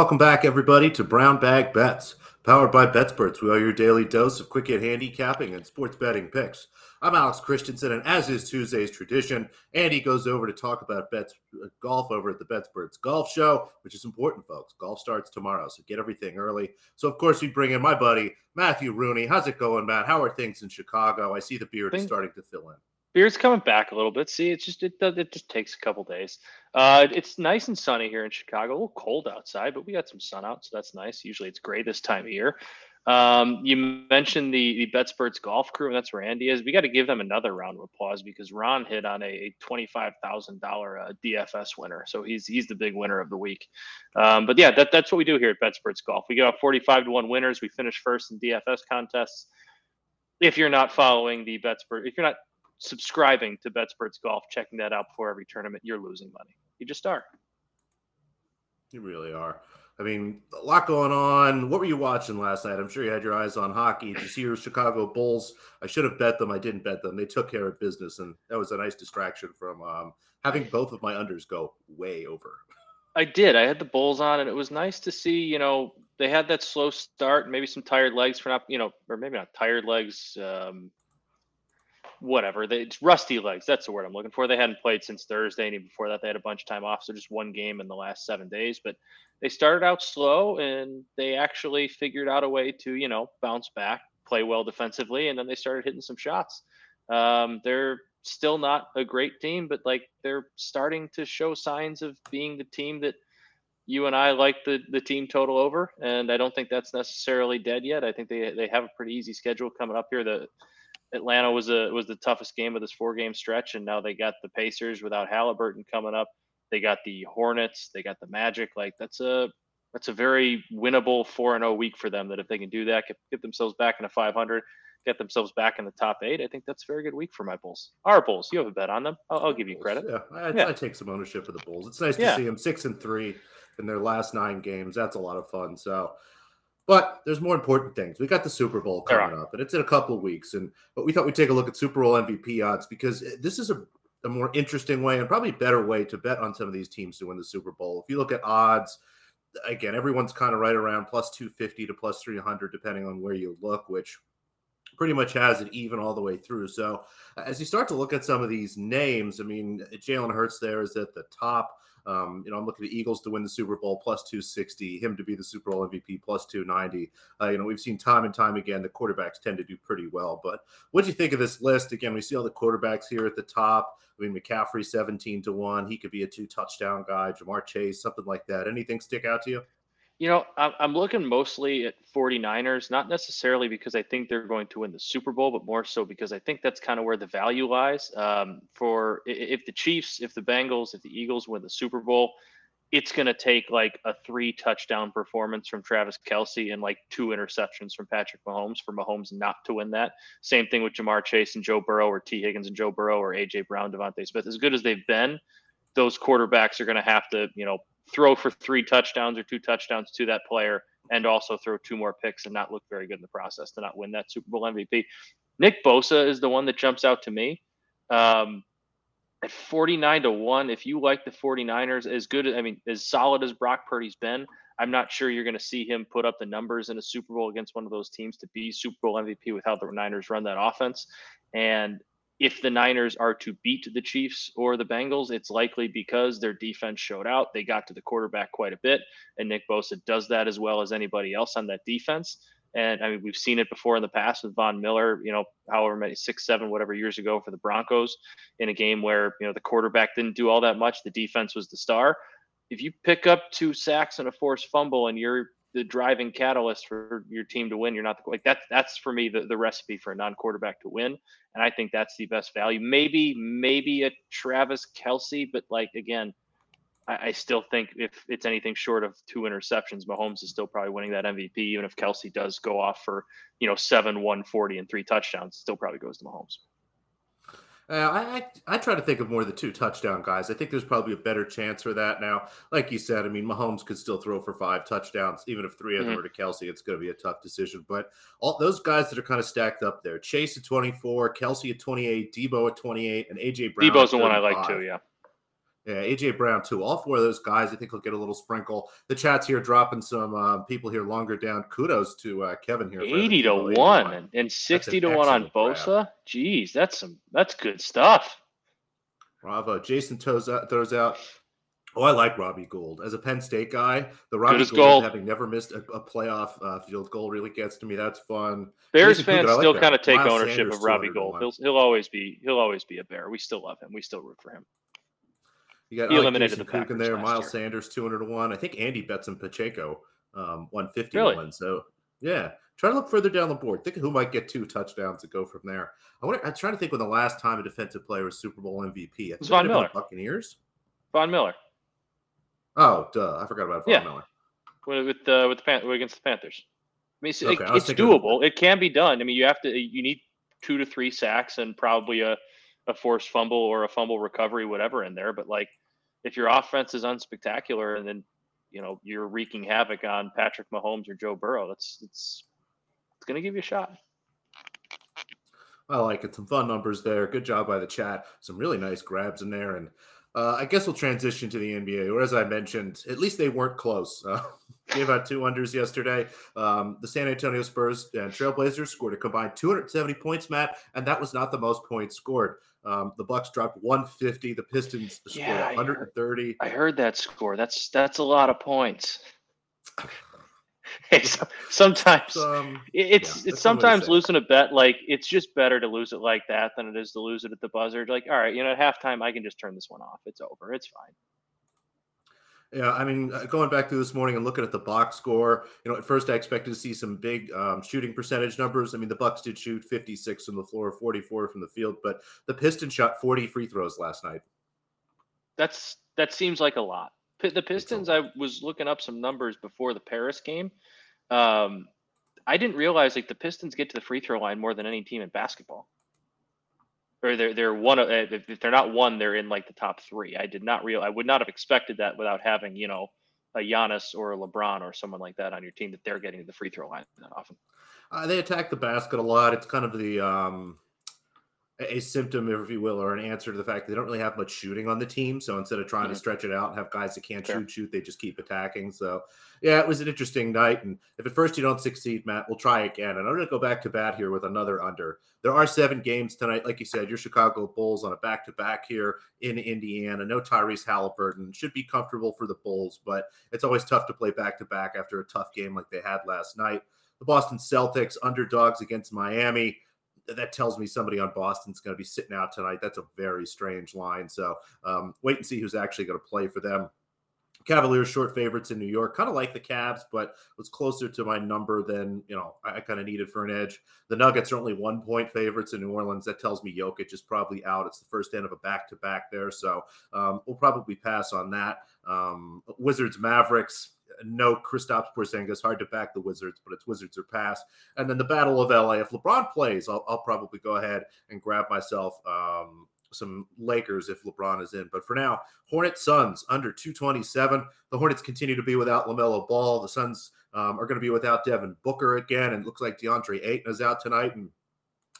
Welcome back, everybody, to Brown Bag Bets, powered by BetSperts. We are your daily dose of quick hit handicapping and sports betting picks. I'm Alex Christensen, and as is Tuesday's tradition, Andy goes over to talk about bets uh, golf over at the BetSperts Golf Show, which is important, folks. Golf starts tomorrow, so get everything early. So, of course, we bring in my buddy Matthew Rooney. How's it going, Matt? How are things in Chicago? I see the beard is starting to fill in. Beard's coming back a little bit. See, it's just it does it just takes a couple days. Uh, it's nice and sunny here in Chicago. A little cold outside, but we got some sun out, so that's nice. Usually it's gray this time of year. Um, you mentioned the the BetSperts golf crew, and that's where Andy is. We got to give them another round of applause because Ron hit on a twenty five thousand uh, DFS winner, so he's he's the big winner of the week. Um, but yeah, that, that's what we do here at BetSperts Golf. We got forty five to one winners. We finish first in DFS contests. If you're not following the BetSpert, if you're not subscribing to BetSperts Golf, checking that out before every tournament, you're losing money. You just are. You really are. I mean, a lot going on. What were you watching last night? I'm sure you had your eyes on hockey. Did you see your Chicago Bulls? I should have bet them. I didn't bet them. They took care of business, and that was a nice distraction from um, having both of my unders go way over. I did. I had the Bulls on, and it was nice to see. You know, they had that slow start, maybe some tired legs for not, you know, or maybe not tired legs. Um, whatever. They, it's rusty legs. That's the word I'm looking for. They hadn't played since Thursday, and even before that, they had a bunch of time off. So just one game in the last seven days. But they started out slow, and they actually figured out a way to, you know, bounce back, play well defensively, and then they started hitting some shots. Um, they're still not a great team, but like they're starting to show signs of being the team that you and I like the the team total over, and I don't think that's necessarily dead yet. I think they they have a pretty easy schedule coming up here. The Atlanta was a was the toughest game of this four game stretch, and now they got the Pacers without Halliburton coming up. They got the Hornets, they got the Magic. Like that's a that's a very winnable four and zero oh week for them. That if they can do that, get, get themselves back into 500, get themselves back in the top eight. I think that's a very good week for my Bulls. Our Bulls, you have a bet on them. I'll, I'll give you credit. Yeah I, yeah I, take some ownership of the Bulls. It's nice to yeah. see them six and three in their last nine games. That's a lot of fun. So but there's more important things. We got the Super Bowl coming up, and it's in a couple of weeks. And but we thought we'd take a look at Super Bowl MVP odds because eh, this is a, a more interesting way and probably better way to bet on some of these teams to win the Super Bowl. If you look at odds, again, everyone's kind of right around plus 250 to plus 300, depending on where you look, which pretty much has it even all the way through. So as you start to look at some of these names, I mean, Jalen Hurts there is at the top. Um, you know, I'm looking at Eagles to win the Super Bowl plus 260, him to be the Super Bowl MVP plus 290. Uh, you know, we've seen time and time again the quarterbacks tend to do pretty well. But what do you think of this list? Again, we see all the quarterbacks here at the top. I mean, McCaffrey 17 to 1. He could be a two touchdown guy, Ja'Marr Chase, something like that. Anything stick out to you? You know, I'm looking mostly at 49ers, not necessarily because I think they're going to win the Super Bowl, but more so because I think that's kind of where the value lies. Um, for if the Chiefs, if the Bengals, if the Eagles win the Super Bowl, it's going to take like a three touchdown performance from Travis Kelce and like two interceptions from Patrick Mahomes for Mahomes not to win that. Same thing with Ja'Marr Chase and Joe Burrow or Tee Higgins and Joe Burrow or AJ Brown, DeVonta Smith. As good as they've been, those quarterbacks are going to have to, you know, throw for three touchdowns or two touchdowns to that player and also throw two more picks and not look very good in the process to not win that Super Bowl MVP. Nick Bosa is the one that jumps out to me. Um, at 49 to 1, if you like the 49ers, as good, I mean, as solid as Brock Purdy's been, I'm not sure you're going to see him put up the numbers in a Super Bowl against one of those teams to be Super Bowl MVP with how the Niners run that offense. And if the Niners are to beat the Chiefs or the Bengals, it's likely because their defense showed out. They got to the quarterback quite a bit, and Nick Bosa does that as well as anybody else on that defense. And I mean, we've seen it before in the past with Von Miller, you know, however many six, seven, whatever years ago for the Broncos in a game where, you know, the quarterback didn't do all that much. The defense was the star. If you pick up two sacks and a forced fumble and you're the driving catalyst for your team to win. You're not the, like that's that's for me the, the recipe for a non-quarterback to win, and I think that's the best value. Maybe maybe a Travis Kelce, but like again, I, I, still think if it's anything short of two interceptions, Mahomes is still probably winning that MVP. Even if Kelce does go off for you know seven, one forty, and three touchdowns, still probably goes to Mahomes. Uh, I, I, I try to think of more of the two touchdown guys. I think there's probably a better chance for that now. Like you said, I mean, Mahomes could still throw for five touchdowns, even if 3 of them mm-hmm. are to Kelce. It's going to be a tough decision. But all those guys that are kind of stacked up there: Chase at 24, Kelce at 28, Deebo at 28, and AJ Brown. Deebo's the one I like too. Yeah. Yeah, AJ Brown too. All four of those guys, I think, will get a little sprinkle. The chat's here dropping some uh, people here longer down. Kudos to uh, Kevin here. Eighty to one and, and sixty to one on Bosa. Grab. Jeez, that's some that's good stuff. Bravo. Jason throws out, throws out. Oh, I like Robbie Gould as a Penn State guy. The Robbie Gould, having never missed a, a playoff uh, field goal really gets to me. That's fun. Bears Jason fans still like kind of take Miles ownership Sanders of Robbie Gould. He'll, he'll always be he'll always be a Bear. We still love him. We still root for him. You got he eliminated the Cook in there. Miles year. Sanders two hundred to one. I think Andy Betson Pacheco um, one fifty really? one. So yeah, try to look further down the board. Think of who might get two touchdowns to go from there. I want. I'm trying to think when the last time a defensive player was Super Bowl MVP. It's Von Miller. Buccaneers. Von Miller. Oh, duh! I forgot about Von yeah. Miller. With with, uh, with the Pan- against the Panthers. I mean, it's, okay, it, it's doable. It can be done. I mean, you have to. You need two to three sacks and probably a a forced fumble or a fumble recovery, whatever in there. But like, if your offense is unspectacular and then you know you're wreaking havoc on Patrick Mahomes or Joe Burrow, that's it's it's going to give you a shot. I like it. Some fun numbers there. Good job by the chat. Some really nice grabs in there. And uh, I guess we'll transition to the NBA, or as I mentioned, at least they weren't close. Uh, gave out two unders yesterday. Um, the San Antonio Spurs and Trailblazers scored a combined 270 points, Matt, and that was not the most points scored. Um, the Bucks dropped 150. The Pistons scored yeah, 130. I heard, I heard that score. That's that's a lot of points. Sometimes um, it's yeah, it's sometimes losing a bet like it's just better to lose it like that than it is to lose it at the buzzer. Like, all right, you know, at halftime I can just turn this one off. It's over. It's fine. Yeah, I mean, uh, going back through this morning and looking at the box score, you know, at first I expected to see some big um, shooting percentage numbers. I mean, the Bucks did shoot 56 from the floor, 44 from the field, but the Pistons shot 40 free throws last night. That's that seems like a lot. The Pistons, I was looking up some numbers before the Paris game. Um, I didn't realize like the Pistons get to the free throw line more than any team in basketball or they're they're one of if they're not one, they're in like the top three. I did not real I would not have expected that without having you know a Giannis or a LeBron or someone like that on your team that they're getting to the free throw line that often. Uh, they attack the basket a lot. It's kind of the um, a symptom, if you will, or an answer to the fact they don't really have much shooting on the team. So instead of trying mm-hmm. to stretch it out and have guys that can't Fair. shoot, shoot, they just keep attacking. So yeah, it was an interesting night. And if at first you don't succeed, Matt, we'll try again. And I'm going to go back to bat here with another under. There are seven games tonight, like you said. Your Chicago Bulls on a back to back here in Indiana. No Tyrese Halliburton should be comfortable for the Bulls, but it's always tough to play back to back after a tough game like they had last night. The Boston Celtics underdogs against Miami that tells me somebody on Boston's going to be sitting out tonight. That's a very strange line. So um, wait and see who's actually going to play for them. Cavaliers short favorites in New York, kind of like the Cavs, but was closer to my number than you know I, I kind of needed for an edge. The Nuggets are only one point favorites in New Orleans. That tells me Jokic is probably out. It's the first end of a back to back there, so um, we'll probably pass on that. Um, Wizards Mavericks no Kristaps Porzingis. Hard to back the Wizards, but it's Wizards or pass. And then the Battle of LA. If LeBron plays, I'll, I'll probably go ahead and grab myself um, some Lakers if LeBron is in. But for now, Hornets Suns under 227. The Hornets continue to be without LaMelo Ball. The Suns um, are going to be without Devin Booker again. And looks like DeAndre Ayton is out tonight. And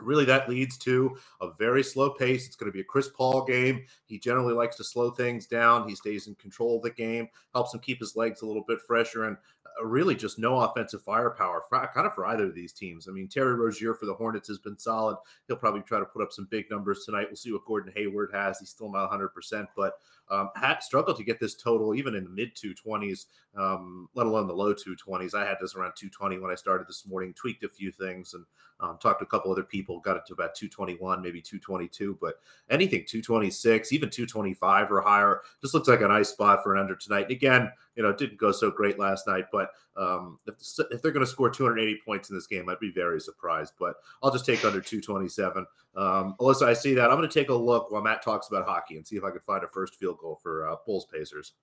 really that leads to a very slow pace. It's going to be a Chris Paul game. He generally likes to slow things down. He stays in control of the game, helps him keep his legs a little bit fresher, and really just no offensive firepower, for, kind of for either of these teams. I mean, Terry Rozier for the Hornets has been solid. He'll probably try to put up some big numbers tonight. We'll see what Gordon Hayward has. He's still not 100%, but um, had struggled to get this total even in the mid 220s, um, let alone the low 220s. I had this around 220 when I started this morning, tweaked a few things and um, talked to a couple other people, got it to about 221, maybe 222, but anything 226, even 225 or higher, just looks like a nice spot for an under tonight. And again, you know, it didn't go so great last night, but um, if, if they're going to score 280 points in this game, I'd be very surprised. But I'll just take under 227. Um, Alyssa, I see that. I'm going to take a look while Matt talks about hockey and see if I can find a first field goal for uh, Bulls Pacers.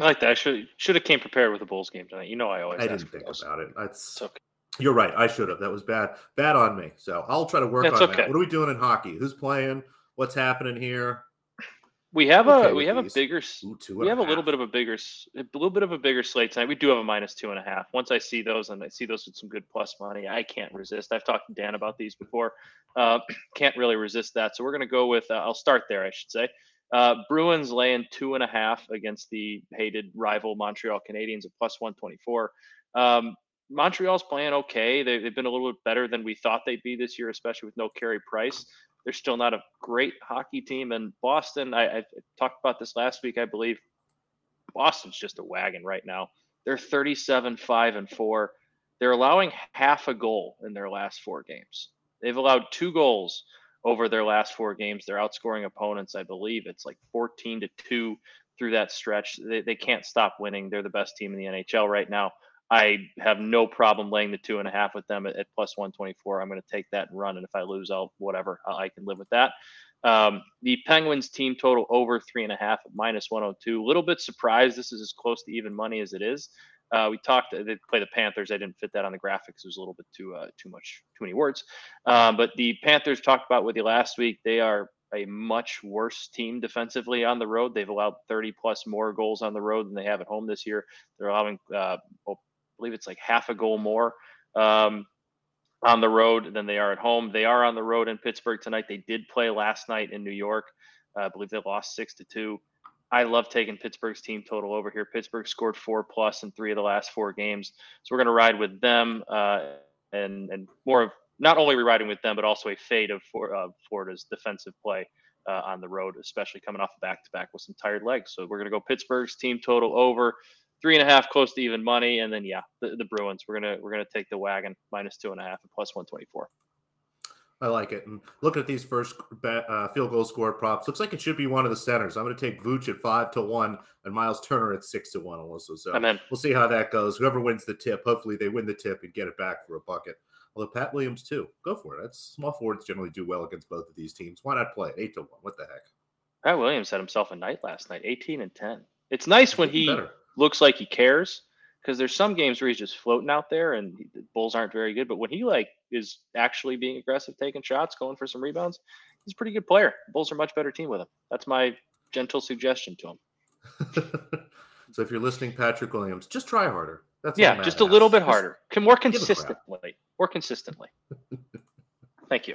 I like that. I should should have came prepared with the Bulls game tonight. You know, I always. I didn't think those. about it. That's okay. You're right. I should have. That was bad. Bad on me. So I'll try to work That's on okay. that. What are we doing in hockey? Who's playing? What's happening here? We have okay a we have these. a bigger Ooh, we have a, little bit of a bigger a little bit of a bigger slate tonight. We do have a minus two and a half. Once I see those and I see those with some good plus money, I can't resist. I've talked to Dan about these before. Uh, can't really resist that. So we're going to go with. Uh, I'll start there. I should say. Uh, Bruins laying two and a half against the hated rival Montreal Canadiens at plus 124. Um, Montreal's playing okay. They, have been a little bit better than we thought they'd be this year, especially with no Carey Price. They're still not a great hockey team. And Boston, I, I talked about this last week, I believe. Boston's just a wagon right now. They're 37, 5, and 4. They're allowing half a goal in their last four games. They've allowed two goals over their last four games. They're outscoring opponents, I believe it's like 14 to 2 through that stretch. They, they can't stop winning. They're the best team in the NHL right now. I have no problem laying the two and a half with them at, at plus 124. I'm going to take that and run. And if I lose, I'll whatever. I can live with that. Um, the Penguins team total over three and a half at minus 102. A little bit surprised this is as close to even money as it is. Uh, we talked. They play the Panthers. I didn't fit that on the graphics. It was a little bit too uh, too much, too many words. Um, but the Panthers talked about with you last week. They are a much worse team defensively on the road. They've allowed 30 plus more goals on the road than they have at home this year. They're allowing, uh, I believe it's like half a goal more um, on the road than they are at home. They are on the road in Pittsburgh tonight. They did play last night in New York. Uh, I believe they lost six to two. I love taking Pittsburgh's team total over here. Pittsburgh scored four plus in three of the last four games, so we're going to ride with them uh, and and more of not only we're riding with them, but also a fade of for, uh, Florida's defensive play uh, on the road, especially coming off back to back with some tired legs. So we're going to go Pittsburgh's team total over three and a half, close to even money, and then yeah, the, the Bruins. We're gonna we're gonna take the wagon minus two and a half and plus one twenty four. I like it. And look at these first uh, field goal score props. Looks like it should be one of the centers. I'm going to take Vooch at five to one and Myles Turner at six to one also. So Amen. we'll see how that goes. Whoever wins the tip, hopefully they win the tip and get it back for a bucket. Although Pat Williams too, go for it. That's small forwards generally do well against both of these teams. Why not play it eight to one? What the heck? Pat Williams had himself a night last night, 18 and 10. It's nice when he better. Looks like he cares because there's some games where he's just floating out there and the Bulls aren't very good. But when he like is actually being aggressive, taking shots, going for some rebounds, he's a pretty good player. Bulls are a much better team with him. That's my gentle suggestion to him. so if you're listening, Patrick Williams, just try harder. That's yeah, just a little bit harder. More consistently. More consistently. Thank you.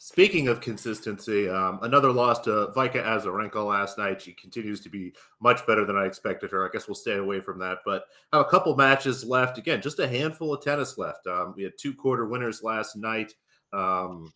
Speaking of consistency, um, another loss to Vika Azarenka last night. She continues to be much better than I expected her. I guess we'll stay away from that. But have a couple matches left. Again, just a handful of tennis left. Um, we had two quarter winners last night. Um,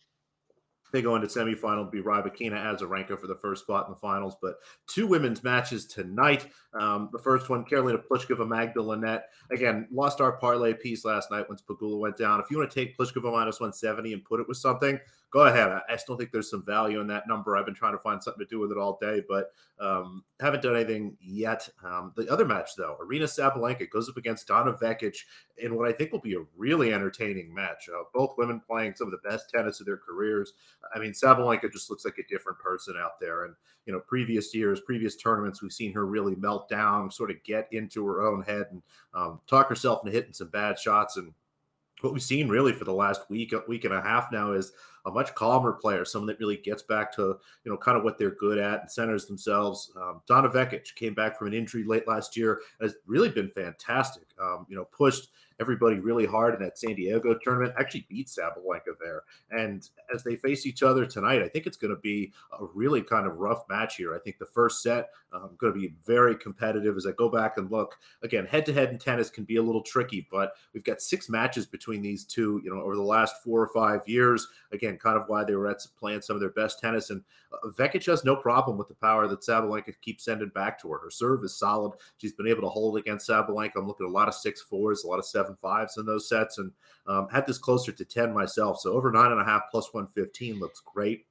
they go into semifinal, be Rybakina Azarenka for the first spot in the finals. But two women's matches tonight. Um, the first one, Karolina Pliskova, Magda Linette. Again, lost our parlay piece last night once Pegula went down. If you want to take Pliskova minus 170 and put it with something, go ahead. I, still think there's some value in that number. I've been trying to find something to do with it all day, but um, haven't done anything yet. Um, the other match, though, Aryna Sabalenka goes up against Donna Vekic in what I think will be a really entertaining match. Uh, both women playing some of the best tennis of their careers. I mean, Sabalenka just looks like a different person out there. And, you know, previous years, previous tournaments, we've seen her really melt down, sort of get into her own head and um, talk herself into hitting some bad shots. And what we've seen really for the last week, week and a half now is a much calmer player, someone that really gets back to you know kind of what they're good at and centers themselves. Um, Donna Vekic came back from an injury late last year, has really been fantastic. Um, you know, pushed everybody really hard in that San Diego tournament. Actually beat Sabalenka there. And as they face each other tonight, I think it's going to be a really kind of rough match here. I think the first set um, going to be very competitive. As I go back and look again, head to head in tennis can be a little tricky, but we've got six matches between these two. You know, over the last four or five years. Again, kind of why they were at playing some of their best tennis. And uh, Vekic has no problem with the power that Sabalenka keeps sending back to her. Her serve is solid. She's been able to hold against Sabalenka. I'm looking at a lot of six fours, a lot of seven seven fives in those sets and um, had this closer to 10 myself. So over nine and a half plus 115 looks great.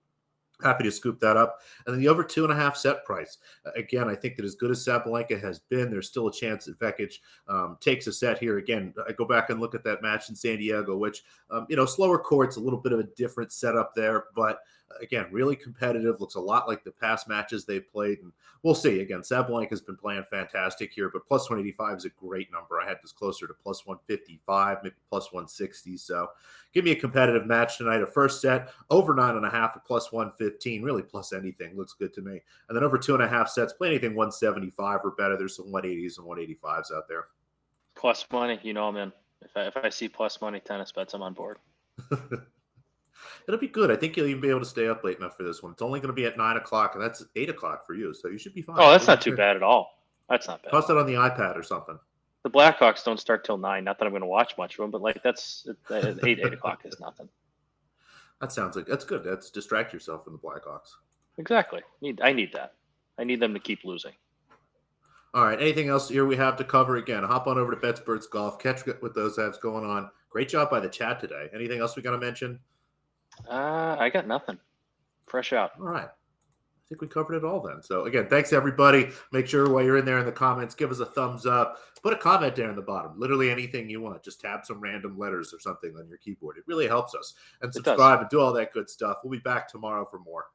Happy to scoop that up. And then the over two and a half set price. Again, I think that as good as Sabalenka has been, there's still a chance that Vekic um, takes a set here. Again, I go back and look at that match in San Diego, which, um, you know, slower courts, a little bit of a different setup there, but again, really competitive. Looks a lot like the past matches they played. And we'll see. Again, Sabalenka has been playing fantastic here, but plus 185 is a great number. I had this closer to plus 155, maybe plus 160. So give me a competitive match tonight. A first set over nine and a half at plus 115, really plus anything. Looks good to me. And then over two and a half sets, play anything 175 or better. There's some 180s and 185s out there. Plus money, you know I'm. If I, if I see plus money tennis bets, I'm on board. It'll be good. I think you'll even be able to stay up late enough for this one. It's only going to be at nine o'clock, and that's eight o'clock for you, so you should be fine. Oh, that's not too bad at all. That's not bad. Post it on the iPad or something. The Blackhawks don't start till nine. Not that I'm going to watch much of them, but like that's eight eight o'clock is nothing. That sounds like that's good. That's distract yourself from the Blackhawks. Exactly. Need I need that. I need them to keep losing. All right. Anything else here we have to cover? Again, hop on over to Betsperts Golf. Catch what those have going on. Great job by the chat today. Anything else we got to mention? Uh, I got nothing. Fresh out. All right. I think we covered it all then. So again, thanks everybody. Make sure while you're in there in the comments, give us a thumbs up. Put a comment there in the bottom. Literally anything you want. Just tab some random letters or something on your keyboard. It really helps us. And subscribe and do all that good stuff. We'll be back tomorrow for more.